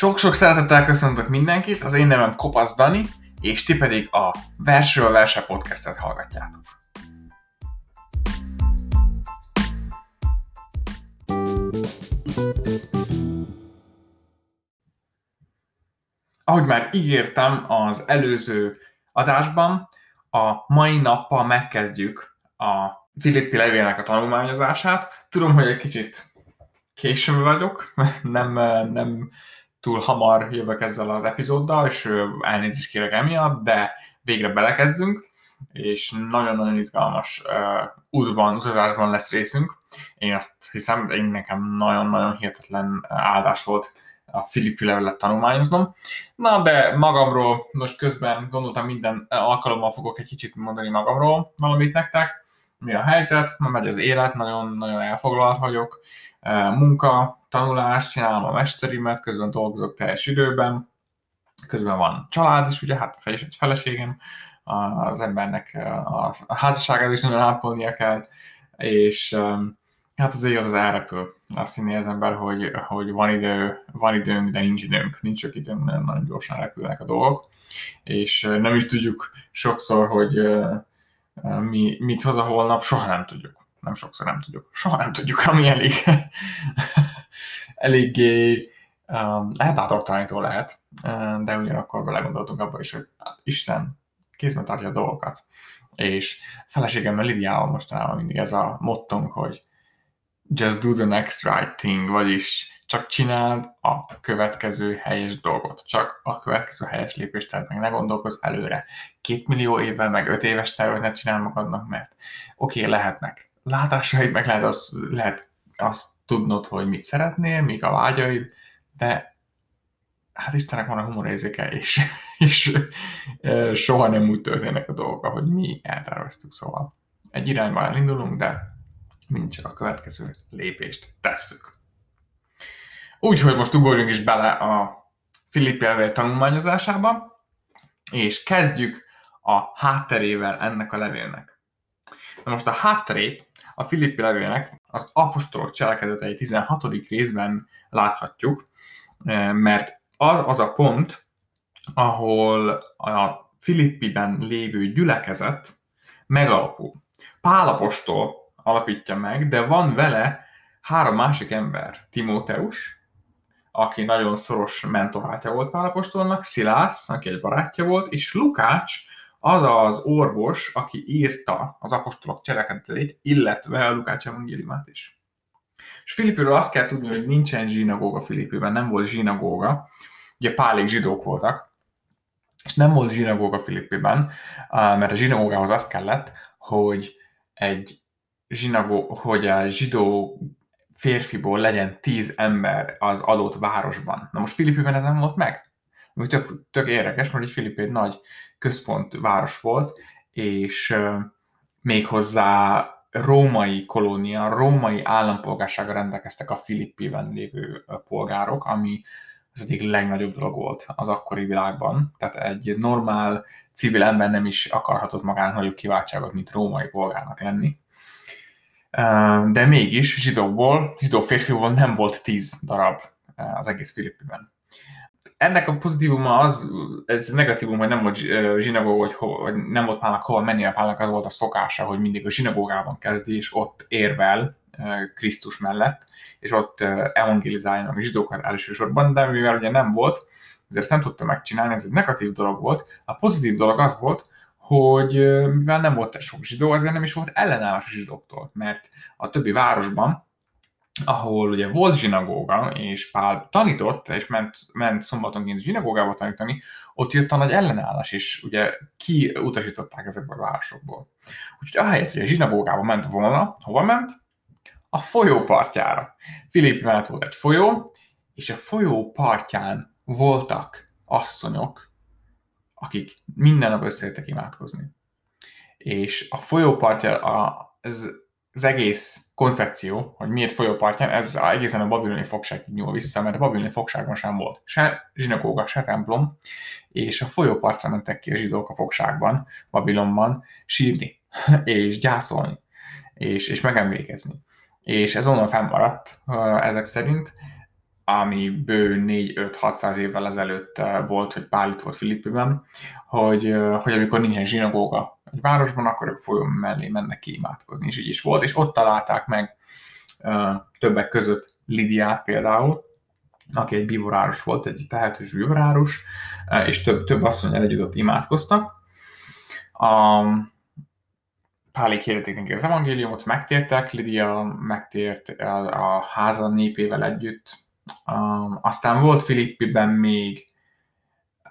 Sok-sok szeretettel köszöntök mindenkit, az én nevem Kopasz Dani, és ti pedig a Versről Verse podcastet hallgatjátok. Ahogy már ígértem az előző adásban, a mai nappal megkezdjük a Filippi levélnek a tanulmányozását. Tudom, hogy egy kicsit későn vagyok, nem, nem túl hamar jövök ezzel az epizóddal, és elnézést kérek emiatt, de végre belekezdünk, és nagyon-nagyon izgalmas uh, útban, utazásban lesz részünk. Én azt hiszem, én nekem nagyon-nagyon hihetetlen áldás volt a Filippi levelet tanulmányoznom. Na, de magamról most közben gondoltam minden alkalommal fogok egy kicsit mondani magamról valamit nektek. Mi a helyzet? Ma megy az élet, nagyon-nagyon elfoglalt vagyok. Munka, tanulás, csinálom a mesterimet, közben dolgozok teljes időben, közben van család is, ugye, hát feleségem, az embernek a házasságát is nagyon ápolnia kell, és hát az élet az elrepül. Azt hinné az ember, hogy, hogy van, idő, van időnk, de nincs időnk, nincs sok időnk, nagyon, nagyon gyorsan repülnek a dolgok, és nem is tudjuk sokszor, hogy mi, mit hoz a holnap, soha nem tudjuk. Nem sokszor nem tudjuk. Soha nem tudjuk, ami elég eléggé um, elbátortalanító lehet, uh, de ugyanakkor belegondoltunk abba is, hogy hát Isten kézben tartja a dolgokat. És feleségemmel Lidiával mostanában mindig ez a mottunk, hogy just do the next right thing, vagyis csak csináld a következő helyes dolgot, csak a következő helyes lépést tehát meg, ne gondolkozz előre. Két millió évvel, meg öt éves tervet ne csinál magadnak, mert oké, okay, lehetnek látásaid, meg lehet azt, lehet azt tudnod, hogy mit szeretnél, mik a vágyaid, de hát Istennek van a humorérzéke, és, és soha nem úgy történnek a dolgok, ahogy mi elterveztük, szóval egy irányba elindulunk, de mind csak a következő lépést tesszük. Úgyhogy most ugorjunk is bele a Filippi levél tanulmányozásába, és kezdjük a hátterével ennek a levélnek. Na most a hátterét a Filippi levélnek az apostolok cselekedetei 16. részben láthatjuk, eh, mert az az a pont, ahol a Filippiben lévő gyülekezet megalapul. Pálapostól alapítja meg, de van vele három másik ember. Timóteus, aki nagyon szoros mentorátja volt Pálapostolnak, Szilász, aki egy barátja volt, és Lukács, az az orvos, aki írta az apostolok cselekedeteit, illetve a Lukács evangéliumát is. És Filippiről azt kell tudni, hogy nincsen zsinagóga Filippiben, nem volt zsinagóga, ugye pálék zsidók voltak, és nem volt zsinagóga Filippiben, mert a zsinagógához az kellett, hogy egy zsinagó, hogy a zsidó férfiból legyen tíz ember az adott városban. Na most Filippiben ez nem volt meg ami tök, tök érdekes, mert egy Filip egy nagy központ város volt, és méghozzá római kolónia, római állampolgársága rendelkeztek a Filippiben lévő polgárok, ami az egyik legnagyobb dolog volt az akkori világban. Tehát egy normál civil ember nem is akarhatott magán nagyobb kiváltságot, mint római polgárnak lenni. De mégis zsidóból, zsidó férfiból nem volt tíz darab az egész Filippiben ennek a pozitívuma az, ez negatívum, hogy nem volt zsinagóga, hogy, hogy nem volt Pálnak hova menni, a Pálnak az volt a szokása, hogy mindig a zsinagógában kezdi, és ott érvel Krisztus mellett, és ott evangelizáljanak a zsidókat elsősorban, de mivel ugye nem volt, ezért ezt nem tudta megcsinálni, ez egy negatív dolog volt. A pozitív dolog az volt, hogy mivel nem volt sok zsidó, azért nem is volt ellenállás a zsidóktól, mert a többi városban ahol ugye volt zsinagóga, és Pál tanított, és ment, ment szombatonként zsinagógába tanítani, ott jött a nagy ellenállás, és ugye kiutasították ezekből a városokból. Úgyhogy ahelyett, hogy a zsinagógába ment volna, hova ment? A folyó partjára. Filip mellett volt egy folyó, és a folyó partján voltak asszonyok, akik minden nap összejöttek imádkozni. És a folyó partja, a, ez az egész koncepció, hogy miért folyópartján, ez egészen a babiloni fogságig nyúl vissza, mert a babiloni fogságban sem volt se zsinagóga, se templom, és a folyópartra mentek ki a zsidók a fogságban, Babilonban sírni, és gyászolni, és, és megemlékezni. És ez onnan fennmaradt ezek szerint, ami bő 4-5-600 évvel ezelőtt volt, hogy Pál volt Filippiben, hogy, hogy amikor nincsen zsinagóga egy városban, akkor ők folyón mellé mennek ki imádkozni, és így is volt, és ott találták meg többek között Lidiát például, aki egy biborárus volt, egy tehetős biborárus, és több, több asszonyjal együtt ott imádkoztak. A, Pálék hirdették neki az evangéliumot, megtértek, Lidia megtért a háza népével együtt. Um, aztán volt Filippiben még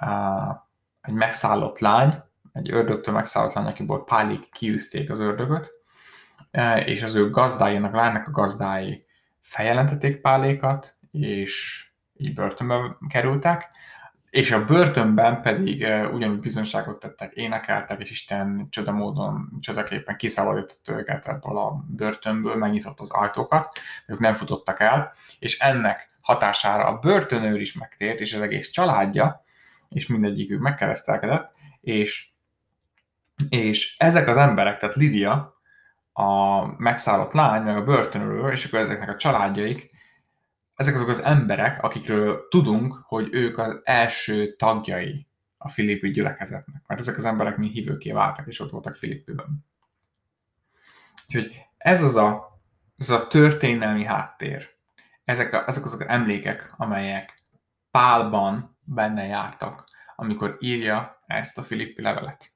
uh, egy megszállott lány, egy ördögtől megszállott lány, aki volt Pálék kiűzték az ördögöt, uh, és az ő gazdáinak, lánynak a gazdái feljelentették Pálékat, és így börtönbe kerültek, és a börtönben pedig uh, ugyanúgy bizonyságot tettek, énekeltek, és Isten csoda módon, csodaképpen kiszabadított őket ebből a börtönből, megnyitott az ajtókat, ők nem futottak el, és ennek hatására a börtönőr is megtért, és az egész családja, és mindegyikük megkeresztelkedett, és, és ezek az emberek, tehát Lidia, a megszállott lány, meg a börtönőr, és akkor ezeknek a családjaik ezek azok az emberek, akikről tudunk, hogy ők az első tagjai a Filippi gyülekezetnek. Mert ezek az emberek mi hívőké váltak, és ott voltak Filippiben. Úgyhogy ez az a, az a történelmi háttér. Ezek, a, ezek azok az emlékek, amelyek Pálban benne jártak, amikor írja ezt a Filippi levelet.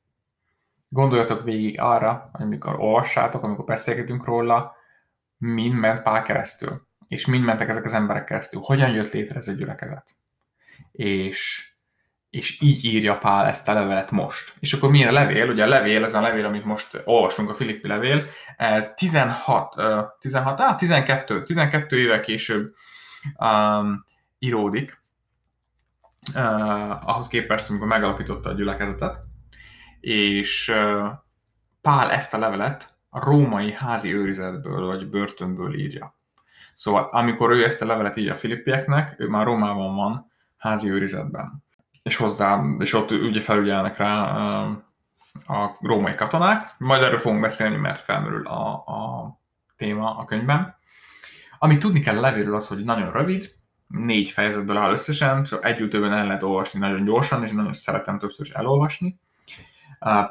Gondoljatok végig arra, amikor olvassátok, amikor beszélgetünk róla, mind ment Pál keresztül és mind mentek ezek az emberek keresztül. Hogyan jött létre ez a gyülekezet? És, és így írja Pál ezt a levelet most. És akkor milyen a levél? Ugye a levél, ez a levél, amit most olvasunk, a Filippi levél, ez 16, 16 á, 12, 12 éve később um, íródik, uh, ahhoz képest, amikor megalapította a gyülekezetet, és uh, Pál ezt a levelet a római házi őrizetből, vagy börtönből írja. Szóval amikor ő ezt a levelet írja a filippieknek, ő már Rómában van, házi őrizetben. És hozzá, és ott ugye felügyelnek rá a római katonák. Majd erről fogunk beszélni, mert felmerül a, a téma a könyvben. Amit tudni kell a levélről az, hogy nagyon rövid, négy fejezetből áll összesen, szóval együttőben el lehet olvasni nagyon gyorsan, és nagyon szeretem többször is elolvasni.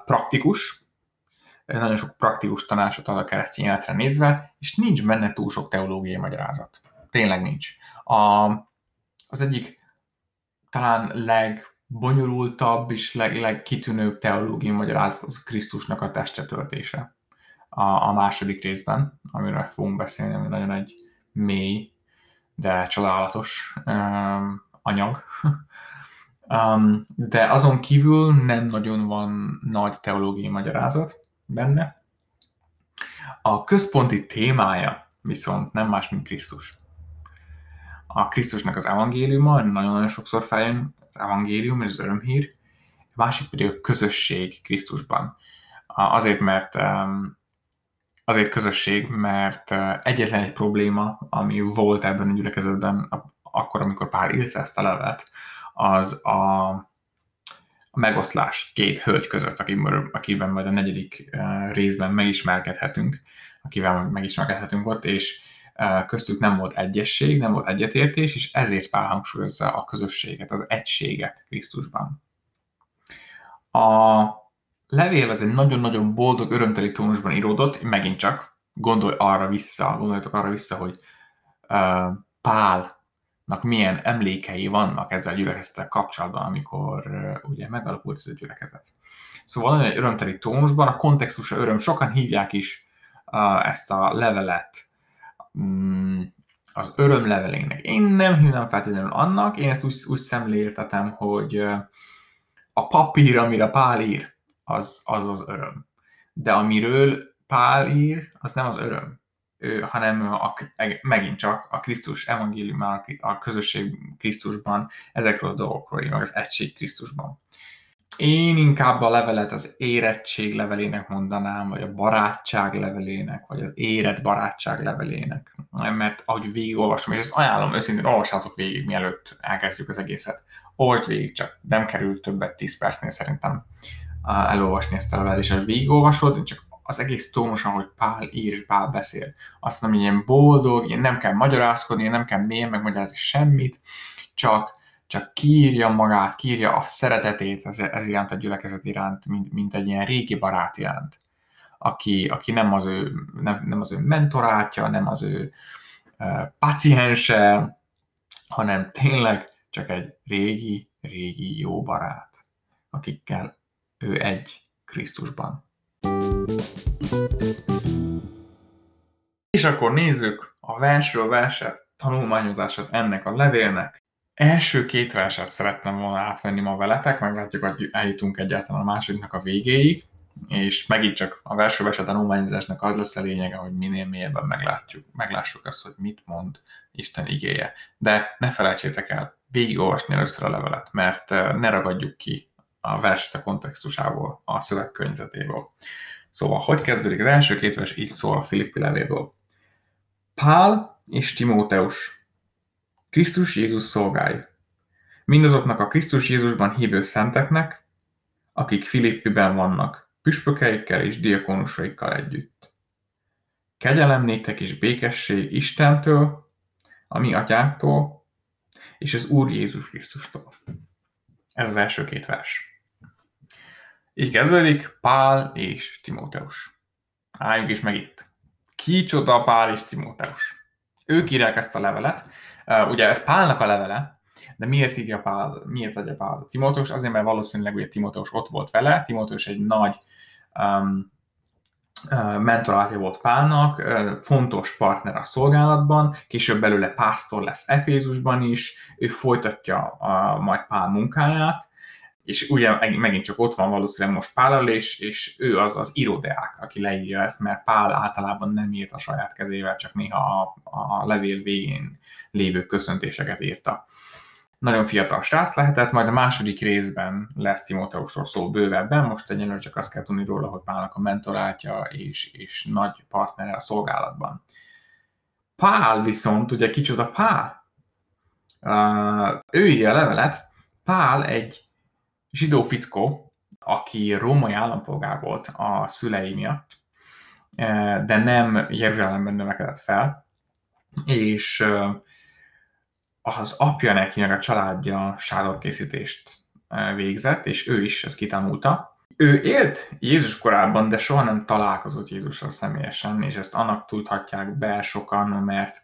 Praktikus, nagyon sok praktikus tanácsot ad a keresztény életre nézve, és nincs benne túl sok teológiai magyarázat. Tényleg nincs. A, az egyik talán legbonyolultabb és leg, legkitűnőbb teológiai magyarázat az Krisztusnak a testetöltése a, a második részben, amiről fogunk beszélni, ami nagyon egy mély, de csodálatos um, anyag. um, de azon kívül nem nagyon van nagy teológiai magyarázat benne. A központi témája viszont nem más, mint Krisztus. A Krisztusnak az evangéliuma nagyon-nagyon sokszor feljön, az evangélium és az örömhír, a másik pedig a közösség Krisztusban. Azért, mert azért közösség, mert egyetlen egy probléma, ami volt ebben a gyülekezetben akkor, amikor pár írta ezt a levelet, az a a megoszlás két hölgy között, akiben, akiben majd a negyedik részben megismerkedhetünk, akivel megismerkedhetünk ott, és köztük nem volt egyesség, nem volt egyetértés, és ezért Pál hangsúlyozza a közösséget, az egységet Krisztusban. A levél az egy nagyon-nagyon boldog, örömteli tónusban íródott, megint csak gondolj arra vissza, gondoljatok arra vissza, hogy uh, Pál milyen emlékei vannak ezzel a gyülekezettel kapcsolatban, amikor ugye megalakult ez a gyülekezet. Szóval nagyon egy örömteli tónusban, a kontextusa öröm, sokan hívják is uh, ezt a levelet az öröm levelének. Én nem hívnám feltétlenül annak, én ezt úgy, úgy szemléltetem, hogy a papír, amire Pál ír, az, az az öröm. De amiről Pál ír, az nem az öröm hanem a, megint csak a Krisztus evangéliumán, a közösség Krisztusban, ezekről a dolgokról, meg az egység Krisztusban. Én inkább a levelet az érettség levelének mondanám, vagy a barátság levelének, vagy az érett barátság levelének. Mert ahogy végigolvasom, és ezt ajánlom őszintén, olvassátok végig, mielőtt elkezdjük az egészet. Olvasd végig, csak nem kerül többet 10 percnél szerintem elolvasni ezt a levelet, és ha végigolvasod, csak az egész tónus, ahogy Pál ír és Pál beszél. Azt mondom, hogy ilyen boldog, ilyen nem kell magyarázkodni, nem kell mélyen megmagyarázni semmit, csak, csak kiírja magát, kiírja a szeretetét ez, ez iránt a gyülekezet iránt, mint, mint egy ilyen régi barát iránt, aki, aki nem, az ő, nem, nem az ő mentorátja, nem az ő uh, paciense, hanem tényleg csak egy régi, régi jó barát, akikkel ő egy Krisztusban. És akkor nézzük a versről verset, tanulmányozását ennek a levélnek. Első két verset szerettem volna átvenni ma veletek, meglátjuk, hogy eljutunk egyáltalán a másodiknak a végéig, és megint csak a versről verset tanulmányozásnak az lesz a lényege, hogy minél mélyebben meglátjuk, meglássuk azt, hogy mit mond Isten igéje. De ne felejtsétek el végigolvasni először a levelet, mert ne ragadjuk ki a verset a kontextusából, a szövegkörnyezetéből. Szóval, hogy kezdődik? Az első két vers így szól a Filippi levélből. Pál és Timóteus, Krisztus Jézus szolgái. Mindazoknak a Krisztus Jézusban hívő szenteknek, akik Filippiben vannak, püspökeikkel és diakonusaikkal együtt. Kegyelem néktek és békesség Istentől, a mi atyánktól, és az Úr Jézus Krisztustól. Ez az első két vers. Így kezdődik Pál és Timóteus. Álljunk is meg itt. Kicsoda Pál és Timóteus. Ők írják ezt a levelet. Ugye ez Pálnak a levele, de miért írja Pál, miért adja Pál Timóteus? Azért, mert valószínűleg ugye Timóteus ott volt vele. Timóteus egy nagy um, mentorátja volt Pálnak, fontos partner a szolgálatban, később belőle pásztor lesz Efézusban is, ő folytatja a, majd Pál munkáját, és ugye megint csak ott van valószínűleg most Pállal, és, és ő az az irodák, aki leírja ezt, mert Pál általában nem írt a saját kezével, csak néha a, a levél végén lévő köszöntéseket írta. Nagyon fiatal srác lehetett, majd a második részben lesz Timóteusról szó bővebben, most egyelőre csak azt kell tudni róla, hogy Pálnak a mentorátja és, és nagy partnere a szolgálatban. Pál viszont, ugye kicsoda Pál? Uh, ő írja a levelet, Pál egy zsidó fickó, aki római állampolgár volt a szülei miatt, eh, de nem Jeruzsálemben növekedett fel, és eh, az apja neki, meg a családja sádorkészítést eh, végzett, és ő is ezt kitanulta. Ő élt Jézus korában, de soha nem találkozott Jézussal személyesen, és ezt annak tudhatják be sokan, mert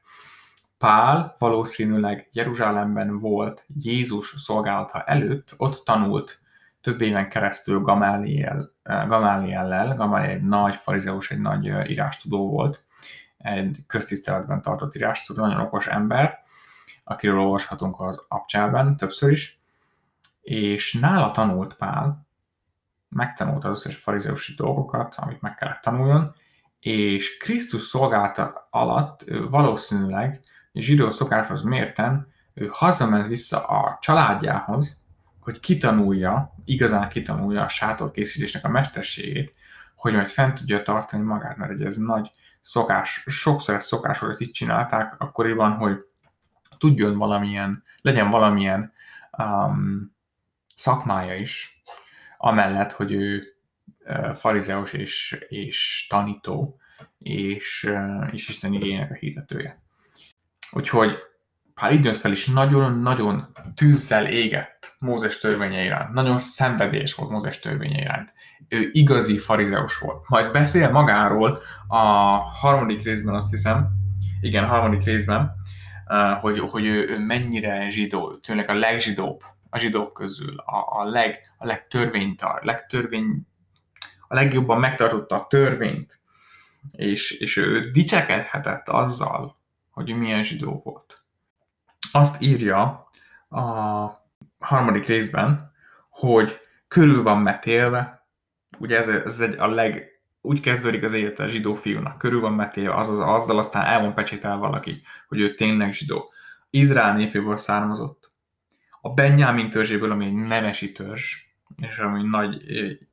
Pál valószínűleg Jeruzsálemben volt Jézus szolgálata előtt, ott tanult több éven keresztül Gamáliel, Gamáliellel. Gamáliel egy nagy farizeus, egy nagy írástudó volt, egy köztiszteletben tartott írástudó, nagyon okos ember, akiről olvashatunk az abcsában többször is, és nála tanult Pál, megtanult az összes farizeusi dolgokat, amit meg kellett tanuljon, és Krisztus szolgálta alatt ő valószínűleg zsidó szokáshoz mérten, ő hazament vissza a családjához, hogy kitanulja, igazán kitanulja a sátorkészítésnek a mesterségét, hogy majd fent tudja tartani magát, mert ugye ez nagy szokás, sokszor ez szokás, hogy ezt így csinálták akkoriban, hogy tudjon valamilyen, legyen valamilyen um, szakmája is, amellett, hogy ő uh, farizeus és, és tanító, és, és Isten igényének a hirdetője. Úgyhogy Pál időt fel is nagyon-nagyon tűzzel égett Mózes törvénye iránt. Nagyon szenvedés volt Mózes törvénye iránt. Ő igazi farizeus volt. Majd beszél magáról a harmadik részben, azt hiszem, igen, harmadik részben, eh, hogy, hogy ő, ő mennyire zsidó, tényleg a legzsidóbb a zsidók közül, a, a, leg, a legtörvénytar, legtörvény, a legjobban megtartotta a törvényt, és, és ő dicsekedhetett azzal, hogy milyen zsidó volt. Azt írja a harmadik részben, hogy körül van metélve, ugye ez, ez egy, a leg, úgy kezdődik az élete a zsidó fiúnak, körül van metélve, azaz, azzal aztán el van pecsétel valaki, hogy ő tényleg zsidó. Izrael népéből származott. A Benjamin törzséből, ami egy nemesi törzs, és ami nagy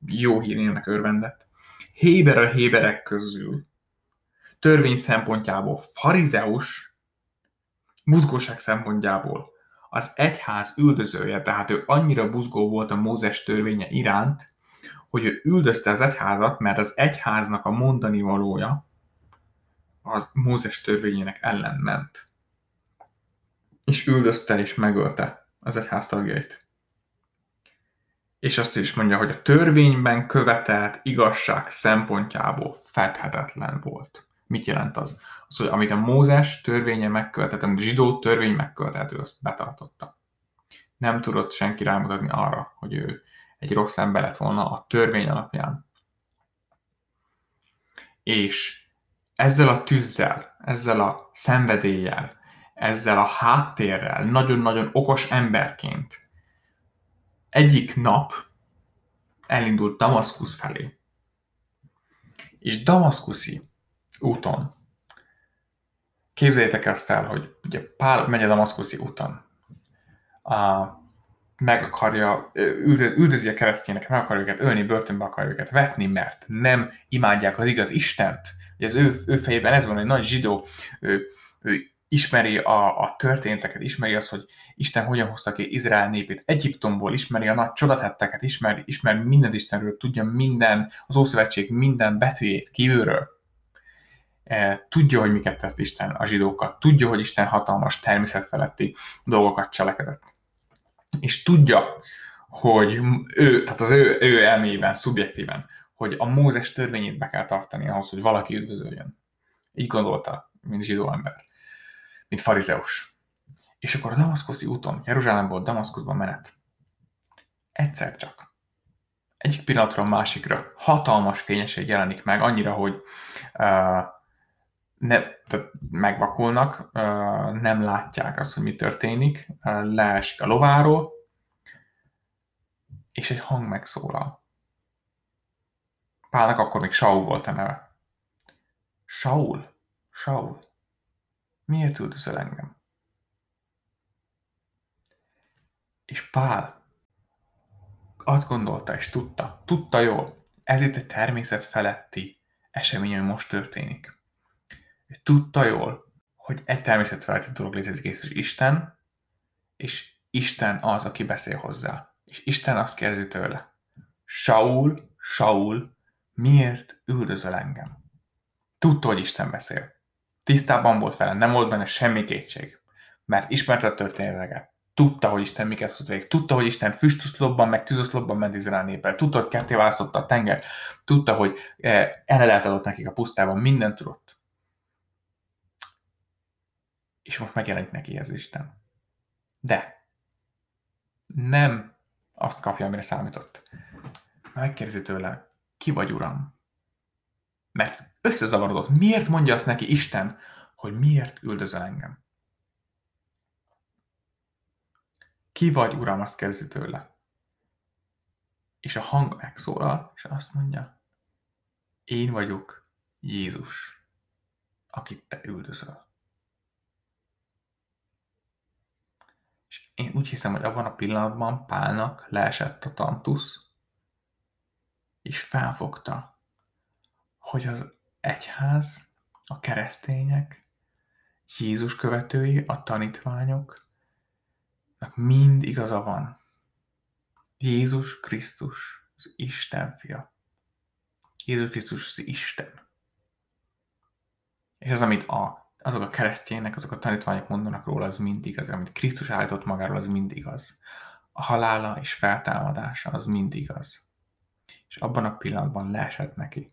jó hírének örvendett. Héber a héberek közül, törvény szempontjából farizeus, buzgóság szempontjából az egyház üldözője, tehát ő annyira buzgó volt a Mózes törvénye iránt, hogy ő üldözte az egyházat, mert az egyháznak a mondani valója az Mózes törvényének ellen ment. És üldözte és megölte az egyház tagjait. És azt is mondja, hogy a törvényben követelt igazság szempontjából fedhetetlen volt. Mit jelent az? Az, hogy amit a Mózes törvénye megkövetett, amit a zsidó törvény megkövetett, ő azt betartotta. Nem tudott senki rámutatni arra, hogy ő egy rossz ember lett volna a törvény alapján. És ezzel a tűzzel, ezzel a szenvedéllyel, ezzel a háttérrel, nagyon-nagyon okos emberként egyik nap elindult Damaszkusz felé. És Damaszkuszi úton, képzeljétek ezt el, hogy ugye Pál megy a Damaszkuszi úton, a, meg akarja, üldözi a keresztényeket, meg akarja őket ölni, börtönbe akarja őket vetni, mert nem imádják az igaz Istent. Ugye az ő, ő fejében ez van, hogy nagy zsidó, ő, ő ismeri a, a történteket, ismeri azt, hogy Isten hogyan hozta ki Izrael népét Egyiptomból, ismeri a nagy csodatetteket, ismeri, ismeri minden Istenről, tudja minden, az Ószövetség minden betűjét kívülről. E, tudja, hogy miket tett Isten a zsidókat, tudja, hogy Isten hatalmas természetfeletti dolgokat cselekedett és tudja, hogy ő, tehát az ő, ő elméjében, szubjektíven, hogy a Mózes törvényét be kell tartani ahhoz, hogy valaki üdvözöljön. Így gondolta, mint zsidó ember, mint farizeus. És akkor a Damaszkuszi úton, Jeruzsálemból Damaszkuszba menet. Egyszer csak. Egyik pillanatról másikra hatalmas fényesség jelenik meg, annyira, hogy uh, ne, tehát megvakulnak, nem látják azt, hogy mi történik, leesik a lováról, és egy hang megszólal. Pálnak akkor még Saul volt a neve. Saul, Saul, miért üldözöl engem? És Pál azt gondolta és tudta, tudta jól, ez itt egy természet feletti esemény, ami most történik tudta jól, hogy egy természetfeletti dolog létezik, és Isten, és Isten az, aki beszél hozzá. És Isten azt kérdezi tőle, Saul, Saul, miért üldözöl engem? Tudta, hogy Isten beszél. Tisztában volt vele, nem volt benne semmi kétség. Mert ismerte a történeteket. Tudta, hogy Isten miket hozott végig. Tudta, hogy Isten füstoszlopban, meg tűzoszlopban ment Izrael népel. Tudta, hogy ketté választotta a tenger. Tudta, hogy eh, elelelt adott nekik a pusztában. Mindent tudott és most megjelenik neki az Isten. De nem azt kapja, amire számított. Megkérdezi tőle, ki vagy uram? Mert összezavarodott. Miért mondja azt neki Isten, hogy miért üldözöl engem? Ki vagy, uram, azt kérdezi tőle. És a hang megszólal, és azt mondja, én vagyok Jézus, akit te üldözöl. És én úgy hiszem, hogy abban a pillanatban Pálnak leesett a tantusz, és felfogta, hogy az egyház, a keresztények, Jézus követői, a tanítványoknak mind igaza van. Jézus Krisztus, az Isten fia. Jézus Krisztus az Isten. És az, amit a azok a keresztények, azok a tanítványok mondanak róla, az mind igaz. Amit Krisztus állított magáról, az mind igaz. A halála és feltámadása, az mind igaz. És abban a pillanatban leesett neki,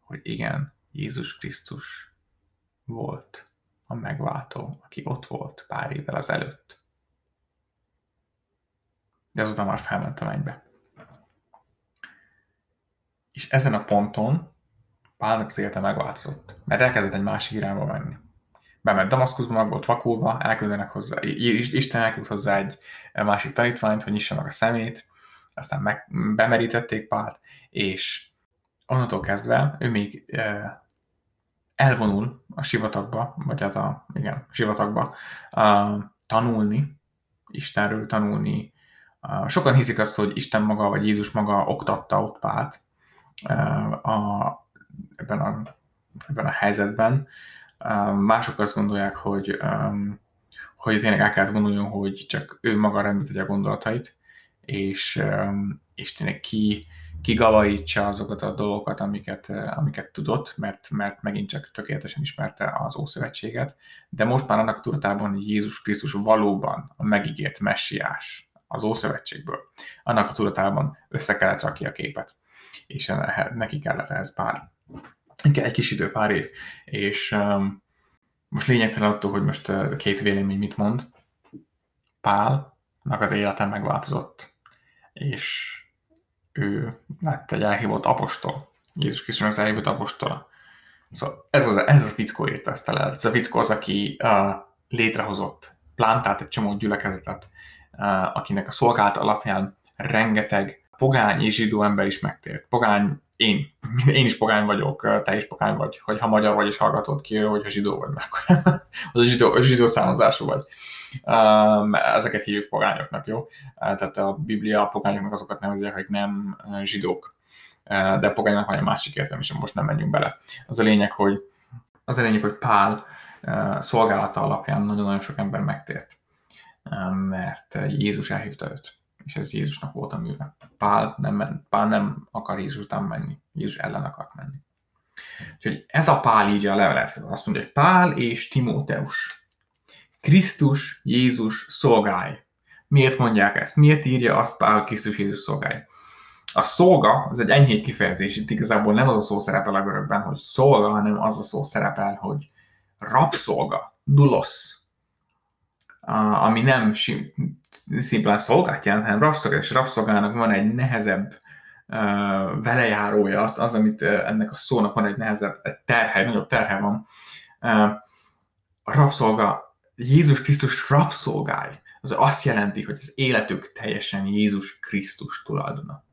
hogy igen, Jézus Krisztus volt a megváltó, aki ott volt pár évvel az előtt. De azután már felment a mennybe. És ezen a ponton Pálnak az élete megváltozott, mert elkezdett egy másik irányba menni bement Damaszkuszba, meg volt vakulva, elküldenek hozzá, Isten elküld hozzá egy másik tanítványt, hogy nyissa meg a szemét, aztán meg, bemerítették Pált, és onnantól kezdve ő még e, elvonul a sivatagba, vagy hát a, igen, sivatagba a, tanulni, Istenről tanulni. A, sokan hiszik azt, hogy Isten maga, vagy Jézus maga oktatta ott Pált a, a, ebben, a, ebben a helyzetben, Mások azt gondolják, hogy, hogy tényleg el kellett gondoljon, hogy csak ő maga rendbe tegye a gondolatait, és, és tényleg ki, kigavajítsa azokat a dolgokat, amiket, amiket tudott, mert, mert megint csak tökéletesen ismerte az Ószövetséget, de most már annak tudatában, hogy Jézus Krisztus valóban a megígért messiás az Ószövetségből, annak a tudatában össze kellett rakni a képet, és neki kellett ez pár, egy kis idő, pár év, és um, most lényegtelen attól, hogy most uh, két vélemény mit mond, Pálnak az élete megváltozott, és ő lett egy elhívott apostol. Jézus Krisztus az elhívott apostola. Szóval ez, az, ez a fickó írta ezt el. Ez a fickó az, aki uh, létrehozott, plántált egy csomó gyülekezetet, uh, akinek a szolgálat alapján rengeteg pogány és zsidó ember is megtért. Pogány, én, én is pogány vagyok, te is pogány vagy, hogyha magyar vagy és hallgatod ki, hogyha zsidó vagy, mert akkor az zsidó, zsidó számozású vagy. Ezeket hívjuk pogányoknak, jó? Tehát a Biblia a pogányoknak azokat nevezi, akik nem zsidók. De pogánynak van egy másik értelem, és most nem menjünk bele. Az a lényeg, hogy, az a lényeg, hogy Pál szolgálata alapján nagyon-nagyon sok ember megtért, mert Jézus elhívta őt, és ez Jézusnak volt a műve. Pál nem, Pál nem akar Jézus után menni, Jézus ellen akart menni. Úgyhogy ez a Pál írja a levelet, azt mondja, hogy Pál és Timóteus Krisztus Jézus szolgálj. Miért mondják ezt? Miért írja azt Pál, hogy Krisztus Jézus szolgálj? A szolga, az egy enyhébb kifejezés, itt igazából nem az a szó szerepel a görögben, hogy szolga, hanem az a szó szerepel, hogy rabszolga, dulosz, ami nem szimplán szolgát jelent, hanem rabszolga, és rabszolgának van egy nehezebb velejárója, az, az, amit ennek a szónak van egy nehezebb egy terhe, egy nagyobb terhe van. A rabszolga Jézus Krisztus rabszolgáj, az azt jelenti, hogy az életük teljesen Jézus Krisztus tulajdona.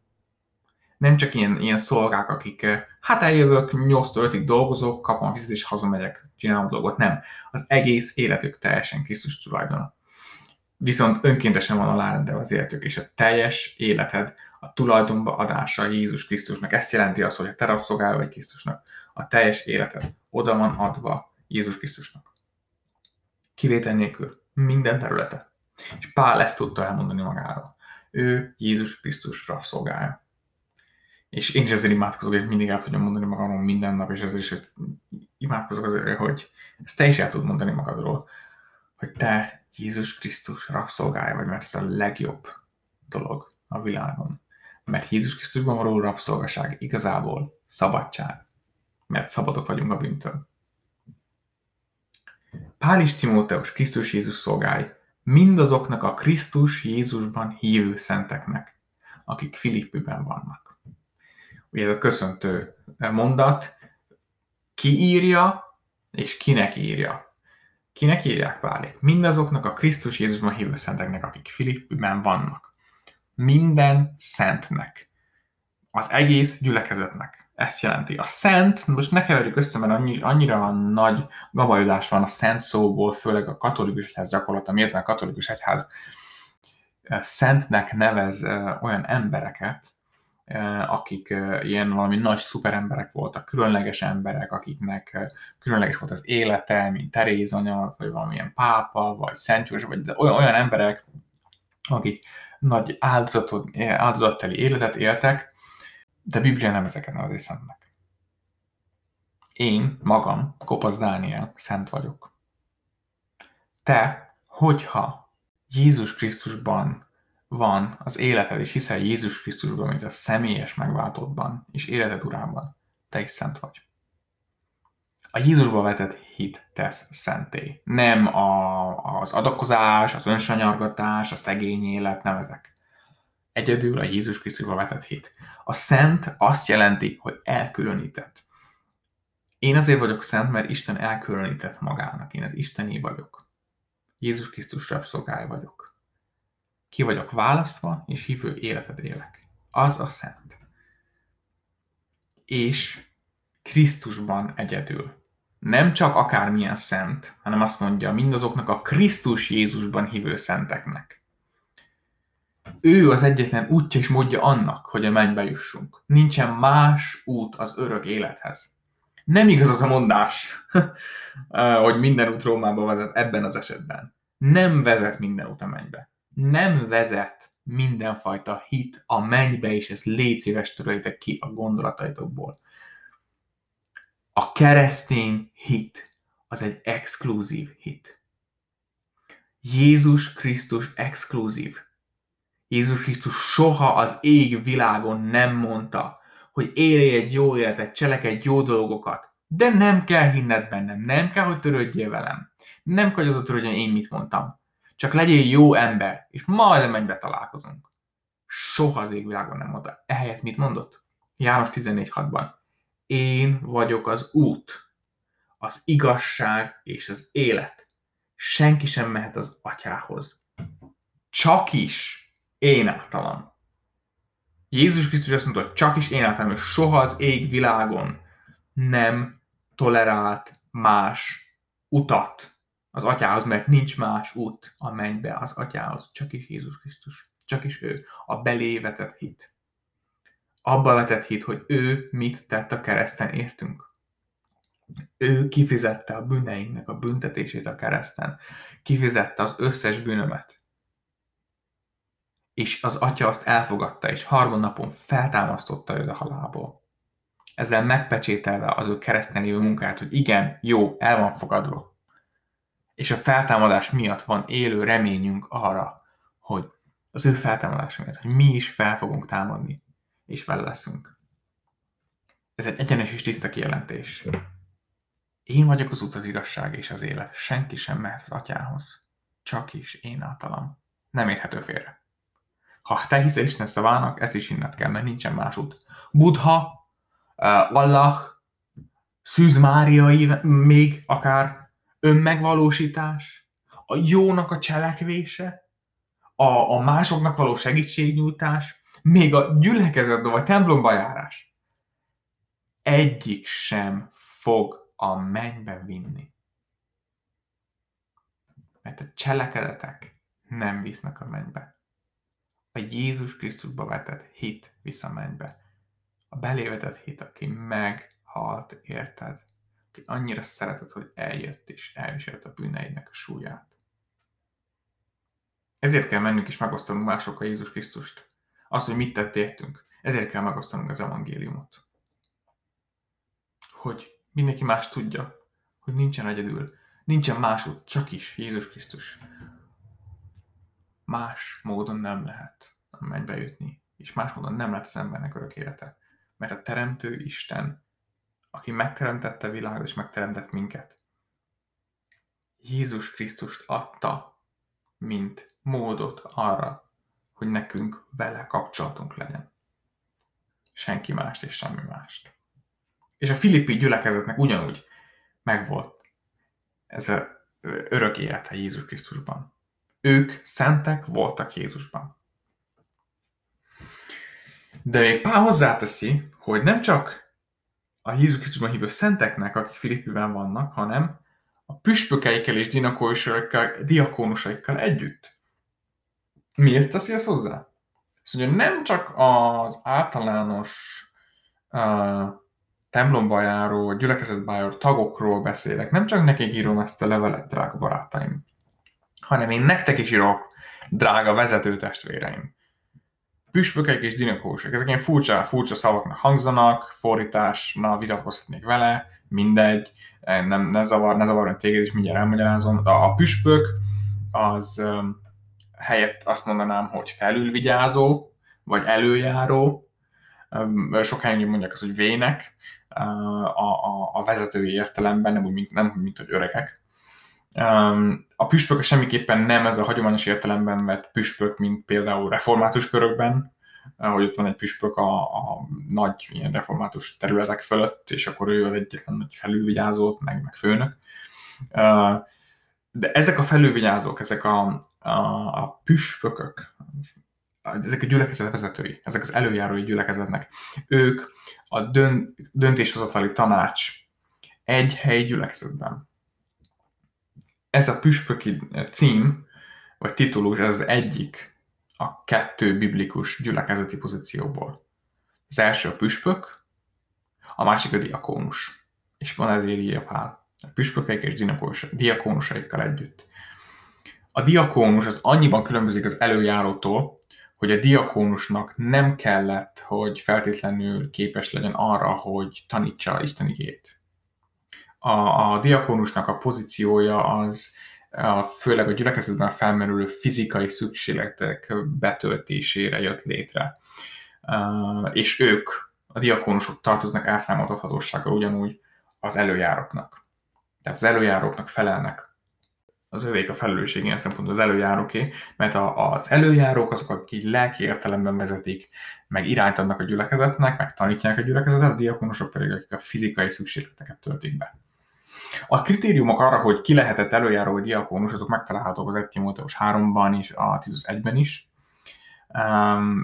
Nem csak ilyen, ilyen szolgák, akik hát eljövök, 8-5-ig dolgozok, kapom fizetést, hazamegyek, csinálom a dolgot. Nem. Az egész életük teljesen Krisztus tulajdona. Viszont önkéntesen van alárendelve az életük, és a teljes életed a tulajdonba adása Jézus Krisztusnak. Ezt jelenti az, hogy a te vagy Krisztusnak. A teljes életed oda van adva Jézus Krisztusnak kivétel nélkül, minden területe. És Pál ezt tudta elmondani magáról. Ő Jézus Krisztus rabszolgája. És én is ezért imádkozok, hogy mindig el tudjam mondani magamról minden nap, és ezért is hogy imádkozok azért, hogy ezt te is el tud mondani magadról, hogy te Jézus Krisztus rabszolgája vagy, mert ez a legjobb dolog a világon. Mert Jézus Krisztusban való rabszolgaság igazából szabadság, mert szabadok vagyunk a bűntől. Pál és Timóteus Krisztus Jézus szolgái, mindazoknak a Krisztus Jézusban hívő szenteknek, akik Filippiben vannak. Ugye ez a köszöntő mondat, ki írja, és kinek írja. Kinek írják Pálék? Mindazoknak a Krisztus Jézusban hívő szenteknek, akik Filippiben vannak. Minden szentnek. Az egész gyülekezetnek ezt jelenti. A szent, most ne keverjük össze, mert annyi, annyira nagy gabajodás van a szent szóból, főleg a katolikus egyház gyakorlata, miért a katolikus egyház eh, szentnek nevez eh, olyan embereket, akik ilyen valami nagy szuperemberek voltak, különleges emberek, akiknek különleges volt az élete, mint Teréz anya, vagy valamilyen pápa, vagy Szent József, vagy olyan, olyan emberek, akik nagy áldozatot, áldozatteli életet éltek, de Biblia nem ezeket nevezi szentnek. Én magam, Kopasz Dániel, szent vagyok. Te, hogyha Jézus Krisztusban van az életed, és hiszel Jézus Krisztusban, mint a személyes megváltódban, és életed urában, te is szent vagy. A Jézusba vetett hit tesz szenté. Nem a, az adakozás, az önsanyargatás, a szegény élet, nem ezek. Egyedül a Jézus Krisztusba vetett hit. A szent azt jelenti, hogy elkülönített. Én azért vagyok szent, mert Isten elkülönített magának. Én az Isteni vagyok. Jézus Krisztus rabszolgája vagyok. Ki vagyok választva, és hívő életet élek. Az a szent. És Krisztusban egyedül. Nem csak akármilyen szent, hanem azt mondja mindazoknak a Krisztus Jézusban hívő szenteknek ő az egyetlen útja és módja annak, hogy a mennybe jussunk. Nincsen más út az örök élethez. Nem igaz az a mondás, hogy minden út Rómába vezet ebben az esetben. Nem vezet minden út a mennybe. Nem vezet mindenfajta hit a mennybe, és ez légy szíves töröljétek ki a gondolataitokból. A keresztény hit az egy exkluzív hit. Jézus Krisztus exkluzív. Jézus Krisztus soha az ég világon nem mondta, hogy élj egy jó életet, cselekedj jó dolgokat, de nem kell hinned bennem, nem kell, hogy törődjél velem. Nem kell, hogy az a törődjön, én mit mondtam. Csak legyél jó ember, és majd mennybe találkozunk. Soha az égvilágon nem mondta. Ehelyett mit mondott? János 14.6-ban. Én vagyok az út, az igazság és az élet. Senki sem mehet az atyához. Csak is én általam. Jézus Krisztus azt mondta, hogy csak is én általam, hogy soha az ég világon nem tolerált más utat az atyához, mert nincs más út a mennybe az atyához, csak is Jézus Krisztus, csak is ő, a belévetett hit. Abba vetett hit, hogy ő mit tett a kereszten értünk. Ő kifizette a bűneinknek a büntetését a kereszten. Kifizette az összes bűnömet. És az atya azt elfogadta, és harmadnapon feltámasztotta őt a halálból. Ezzel megpecsételve az ő kereszten lévő munkát, hogy igen, jó, el van fogadva és a feltámadás miatt van élő reményünk arra, hogy az ő feltámadás miatt, hogy mi is fel fogunk támadni, és vele leszünk. Ez egy egyenes és tiszta kijelentés. Én vagyok az út, az igazság és az élet. Senki sem mehet az atyához. Csak is én általam. Nem érhető félre. Ha te hiszel Isten szavának, ezt is hinned kell, mert nincsen más út. Buddha, uh, Allah, Szűz Máriai, még akár önmegvalósítás, a jónak a cselekvése, a, a másoknak való segítségnyújtás, még a gyülekezetbe vagy templomba járás. Egyik sem fog a mennybe vinni. Mert a cselekedetek nem visznek a mennybe. A Jézus Krisztusba vetett hit visz a mennybe. A belévetett hit, aki meghalt, érted? Annyira szeretett, hogy eljött és elviselt a bűneidnek a súlyát. Ezért kell mennünk és megosztanunk másokkal Jézus Krisztust. Azt, hogy mit tett értünk. Ezért kell megosztanunk az evangéliumot. Hogy mindenki más tudja, hogy nincsen egyedül, nincsen más út, csak is Jézus Krisztus. Más módon nem lehet a mennybe jutni, és más módon nem lehet az embernek örök élete. Mert a Teremtő Isten aki megteremtette a világot és megteremtett minket. Jézus Krisztust adta, mint módot arra, hogy nekünk vele kapcsolatunk legyen. Senki mást és semmi mást. És a filippi gyülekezetnek ugyanúgy megvolt ez a örök élete Jézus Krisztusban. Ők szentek voltak Jézusban. De még Pál hozzáteszi, hogy nem csak a Jézus Krisztusban hívő szenteknek, akik Filippiben vannak, hanem a püspökeikkel és diakónusaikkal együtt. Miért teszi ezt hozzá? Ez ugye nem csak az általános uh, templomba járó, gyülekezetbe járó tagokról beszélek, nem csak nekik írom ezt a levelet, drága barátaim, hanem én nektek is írok, drága vezető testvéreim püspökek és dinakósok. Ezek ilyen furcsa, furcsa szavaknak hangzanak, fordításna vitatkozhatnék vele, mindegy, nem, ne zavar, ne zavar, téged is mindjárt elmagyarázom. De a püspök az um, helyett azt mondanám, hogy felülvigyázó, vagy előjáró, um, sok helyen mondják azt, hogy vének, uh, a, a, a vezetői értelemben, nem úgy, mint, nem mint hogy öregek. A püspök semmiképpen nem ez a hagyományos értelemben vett püspök, mint például református körökben, hogy ott van egy püspök a, a nagy ilyen református területek fölött, és akkor ő az egyetlen nagy felülvigyázót, meg, meg főnök. De ezek a felülvigyázók, ezek a, a, a püspökök, ezek a gyülekezet vezetői, ezek az előjárói gyülekezetnek, ők a dönt, döntéshozatali tanács egy helyi gyülekezetben ez a püspöki cím, vagy titulus, ez az egyik a kettő biblikus gyülekezeti pozícióból. Az első a püspök, a másik a diakónus. És van ezért írja Pál. A püspökeik és diakónusaikkal együtt. A diakónus az annyiban különbözik az előjárótól, hogy a diakónusnak nem kellett, hogy feltétlenül képes legyen arra, hogy tanítsa Isten igét. A, a diakónusnak a pozíciója az a, főleg a gyülekezetben felmerülő fizikai szükségletek betöltésére jött létre. És ők, a diakónusok tartoznak elszámoltathatósággal ugyanúgy az előjároknak. Tehát az előjáróknak felelnek az övék a felelősség ilyen szempontból az előjáróké, mert a, az előjárók azok, akik lelki értelemben vezetik, meg irányt adnak a gyülekezetnek, meg tanítják a gyülekezetet, a diakonusok pedig, akik a fizikai szükségleteket töltik be. A kritériumok arra, hogy ki lehetett előjáró vagy diakónus, azok megtalálhatók az 1 Timóteus 3-ban is, a Titus 1-ben is.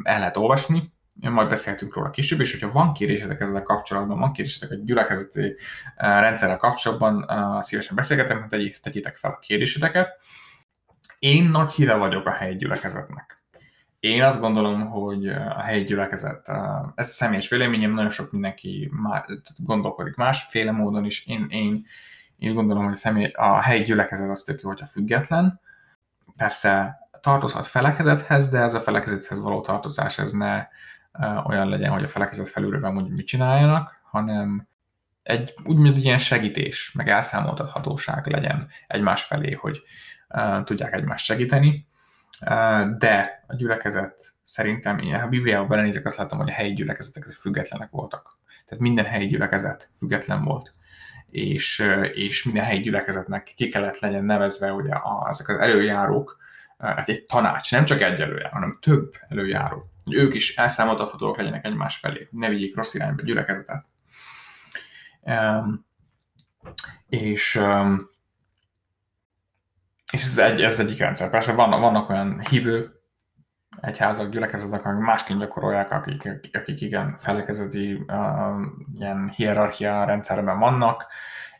El lehet olvasni, majd beszéltünk róla később, és hogyha van kérésetek ezzel kapcsolatban, van kérésetek a gyülekezeti eh, rendszerrel kapcsolatban, eh, szívesen beszélgetek, tegyétek, tegyétek fel a kéréseteket. Én nagy híre vagyok a helyi gyülekezetnek. Én azt gondolom, hogy a helyi gyülekezet, ez a személyes véleményem, nagyon sok mindenki már gondolkodik másféle módon is. Én, én, én gondolom, hogy a, személy, a helyi gyülekezet az tök jó, hogyha független. Persze tartozhat felekezethez, de ez a felekezethez való tartozás ez ne olyan legyen, hogy a felekezet felülről mondjuk mit csináljanak, hanem egy úgymond ilyen segítés, meg elszámoltathatóság legyen egymás felé, hogy uh, tudják egymást segíteni. De a gyülekezet szerintem, én a Bibliában belenézek, azt látom, hogy a helyi gyülekezetek függetlenek voltak. Tehát minden helyi gyülekezet független volt. És, és minden helyi gyülekezetnek ki kellett legyen nevezve ugye a, ezek az előjárók, hát egy tanács, nem csak egy előjáró, hanem több előjáró hogy ők is elszámoltathatóak legyenek egymás felé, ne vigyék rossz irányba gyülekezetet. Um, és, um, és ez, egy, ez egyik rendszer. Persze vannak, vannak olyan hívő egyházak, gyülekezetek, akik másként gyakorolják, akik, akik igen felekezeti uh, ilyen hierarchia rendszerben vannak.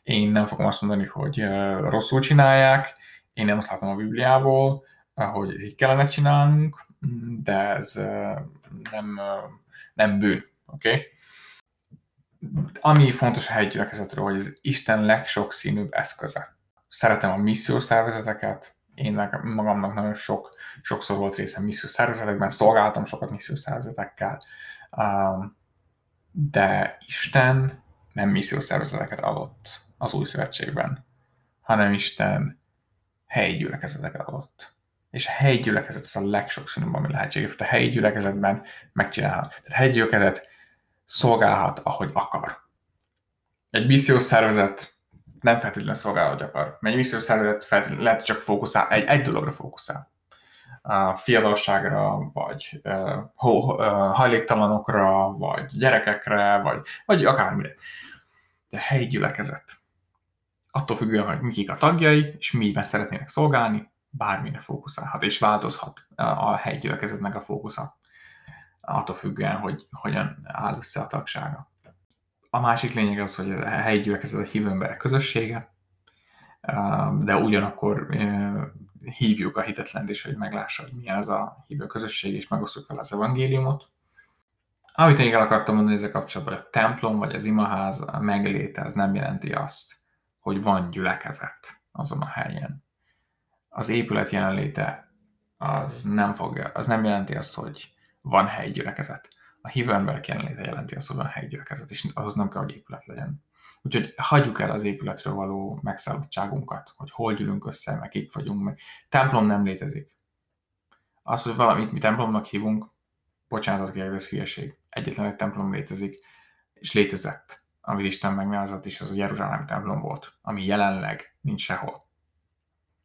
Én nem fogom azt mondani, hogy uh, rosszul csinálják, én nem azt látom a Bibliából, hogy így kellene csinálnunk, de ez nem, nem bűn. Okay? Ami fontos a helyi gyülekezetről, hogy ez Isten legsokszínűbb eszköze. Szeretem a missziós szervezeteket, én magamnak nagyon sok, sokszor volt részem missziós szervezetekben, szolgáltam sokat missziós szervezetekkel, de Isten nem missziós szervezeteket adott az új szövetségben, hanem Isten helyi gyülekezeteket adott és a helyi gyülekezet az a legsokszínűbb, ami lehetséges. A helyi gyülekezetben megcsinálhat. Tehát a helyi gyülekezet szolgálhat, ahogy akar. Egy missziós szervezet nem feltétlenül szolgál, ahogy akar. Mert egy missziós szervezet lehet csak fókuszál, egy, egy dologra fókuszál. A fiatalságra, vagy uh, uh, hajléktalanokra, vagy gyerekekre, vagy, vagy akármire. De helyi gyülekezet. Attól függően, hogy mikik a tagjai, és miben szeretnének szolgálni, bármire fókuszálhat, és változhat a helygyülekezetnek a fókusza, attól függően, hogy hogyan áll össze a tagsága. A másik lényeg az, hogy a helyi gyülekezet a hívő emberek közössége, de ugyanakkor hívjuk a hitetlen is, hogy meglássa, hogy milyen az a hívő közösség, és megosztjuk fel az evangéliumot. Amit én el akartam mondani ezzel kapcsolatban, a templom vagy az imaház megléte az nem jelenti azt, hogy van gyülekezet azon a helyen az épület jelenléte az nem, fogja, az nem jelenti azt, hogy van helyi gyülekezet. A hívő emberek jelenléte jelenti azt, hogy van helyi gyülekezet, és ahhoz nem kell, hogy épület legyen. Úgyhogy hagyjuk el az épületről való megszállottságunkat, hogy hol gyűlünk össze, meg itt vagyunk, meg templom nem létezik. Az, hogy valamit mi templomnak hívunk, bocsánatot kérek, ez hülyeség. Egyetlen egy templom létezik, és létezett, amit Isten megnevezett, és az a Jeruzsálem templom volt, ami jelenleg nincs sehol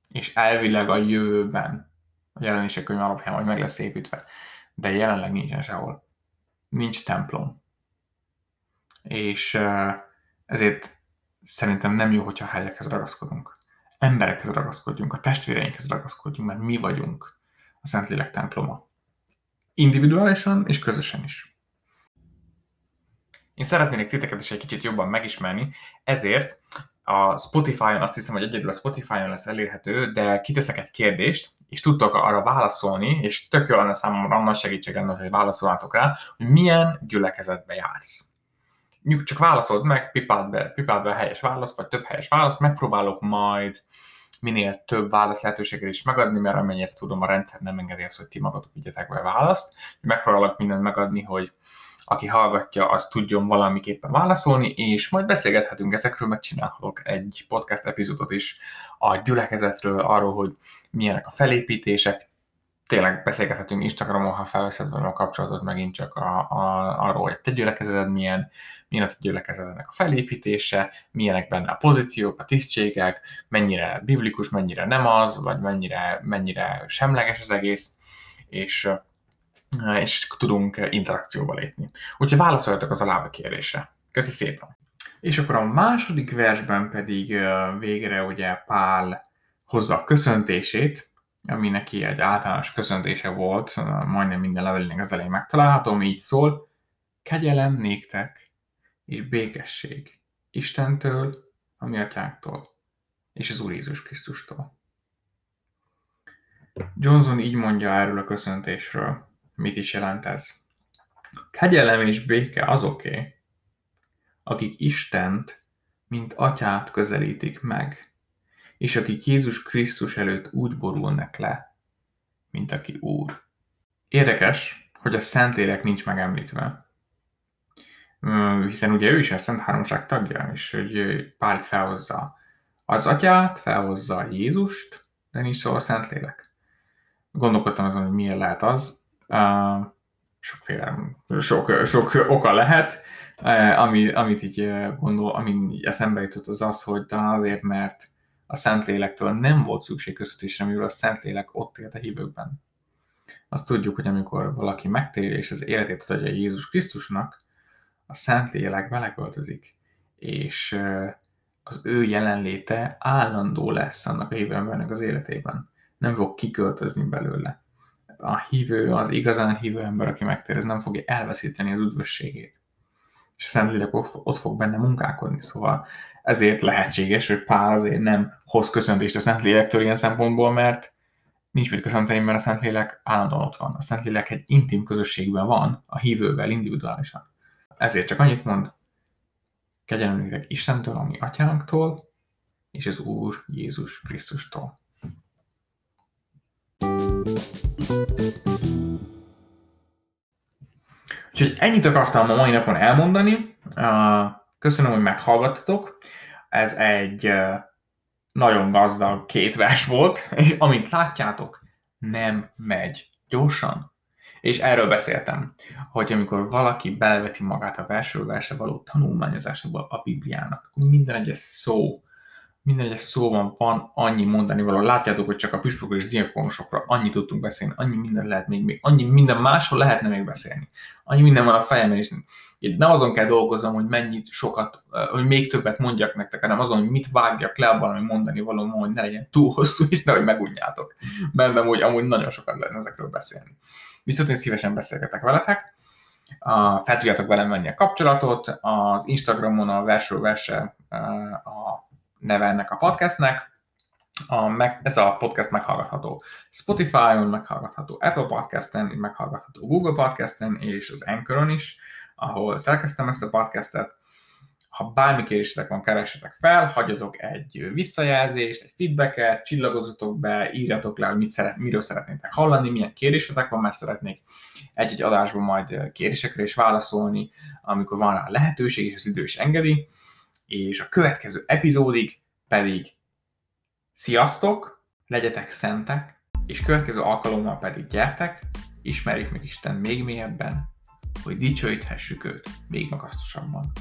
és elvileg a jövőben a jelenések könyv alapján majd meg lesz építve, de jelenleg nincsen sehol. Nincs templom. És ezért szerintem nem jó, hogyha helyekhez ragaszkodunk. Emberekhez ragaszkodjunk, a testvéreinkhez ragaszkodjunk, mert mi vagyunk a Szentlélek temploma. Individuálisan és közösen is. Én szeretnék titeket is egy kicsit jobban megismerni, ezért a Spotify-on azt hiszem, hogy egyedül a Spotify-on lesz elérhető, de kiteszek egy kérdést, és tudtok arra válaszolni, és tök jó lenne számomra nagy segítség lenne, hogy válaszolnátok rá, hogy milyen gyülekezetbe jársz. Csak válaszold meg, pipáld be, pipáld be a helyes választ, vagy több helyes választ, megpróbálok majd minél több válasz lehetőséget is megadni, mert amennyire tudom, a rendszer nem engedi azt, hogy ti magatok vigyetek be választ. Megpróbálok mindent megadni, hogy aki hallgatja, az tudjon valamiképpen válaszolni, és majd beszélgethetünk ezekről, megcsinálhatok egy podcast epizódot is a gyülekezetről, arról, hogy milyenek a felépítések, tényleg beszélgethetünk Instagramon, ha felveszed velem a kapcsolatot megint csak a, a, arról, hogy te gyülekezeted milyen, milyen a gyülekezetednek a felépítése, milyenek benne a pozíciók, a tisztségek, mennyire biblikus, mennyire nem az, vagy mennyire, mennyire semleges az egész, és és tudunk interakcióba lépni. Úgyhogy válaszoljatok az alábbi kérdésre. Köszi szépen! És akkor a második versben pedig végre ugye Pál hozza a köszöntését, ami neki egy általános köszöntése volt, majdnem minden levelének az elején megtalálható, így szól, kegyelem néktek és békesség Istentől, a mi atyáktól és az Úr Jézus Krisztustól. Johnson így mondja erről a köszöntésről. Mit is jelent ez? Kegyelem és béke azoké, akik Istent, mint atyát közelítik meg, és akik Jézus Krisztus előtt úgy borulnak le, mint aki Úr. Érdekes, hogy a Szentlélek nincs megemlítve, hiszen ugye ő is a Szent Háromság tagja, és hogy Pált felhozza az atyát, felhozza Jézust, de nincs szó a Szentlélek. Gondolkodtam azon, hogy miért lehet az, Sokféle, sok, sok oka lehet, ami, amit így gondol, ami így eszembe jutott az az, hogy talán azért, mert a Szentlélektől nem volt szükség közvetésre, mivel a Szentlélek ott élt a hívőkben. Azt tudjuk, hogy amikor valaki megtér és az életét adja Jézus Krisztusnak, a Szentlélek beleköltözik, és az ő jelenléte állandó lesz annak a hívő embernek az életében. Nem fog kiköltözni belőle a hívő, az igazán hívő ember, aki megtér, ez nem fogja elveszíteni az üdvösségét. És a Szentlélek ott fog benne munkálkodni, szóval ezért lehetséges, hogy Pál azért nem hoz köszöntést a Szentlélektől ilyen szempontból, mert nincs mit köszönteni, mert a Szentlélek állandóan ott van. A Szentlélek egy intim közösségben van, a hívővel individuálisan. Ezért csak annyit mond, kegyelemnétek Istentől, ami atyánktól, és az Úr Jézus Krisztustól. Úgyhogy ennyit akartam a mai napon elmondani. Köszönöm, hogy meghallgattatok. Ez egy nagyon gazdag két vers volt, és amint látjátok, nem megy gyorsan. És erről beszéltem, hogy amikor valaki beleveti magát a versről verse való tanulmányozásába a Bibliának, akkor minden egyes szó minden egyes szóban van annyi mondani való. Látjátok, hogy csak a püspökről és diakonusokra annyit tudtunk beszélni, annyi minden lehet még, még, annyi minden máshol lehetne még beszélni. Annyi minden van a fejemben, és itt nem azon kell dolgozom, hogy mennyit sokat, hogy még többet mondjak nektek, hanem azon, hogy mit vágjak le abban, hogy mondani való, hogy ne legyen túl hosszú, és nehogy megunjátok. Mert amúgy, amúgy nagyon sokat lehetne ezekről beszélni. Viszont én szívesen beszélgetek veletek, fel tudjátok velem venni a kapcsolatot, az Instagramon a versről verse a neve ennek a podcastnek. A, meg, ez a podcast meghallgatható Spotify-on, meghallgatható Apple Podcast-en, meghallgatható Google Podcast-en és az Anchor-on is, ahol szerkeztem ezt a podcastet. Ha bármi kérésetek van, keressetek fel, hagyjatok egy visszajelzést, egy feedbacket, csillagozatok be, írjatok le, hogy mit szeret, miről szeretnétek hallani, milyen kérésetek van, mert szeretnék egy-egy adásban majd kérésekre is válaszolni, amikor van rá lehetőség, és az idő is engedi és a következő epizódig pedig sziasztok, legyetek szentek, és következő alkalommal pedig gyertek, ismerjük meg Isten még mélyebben, hogy dicsőíthessük őt még magasztosabban.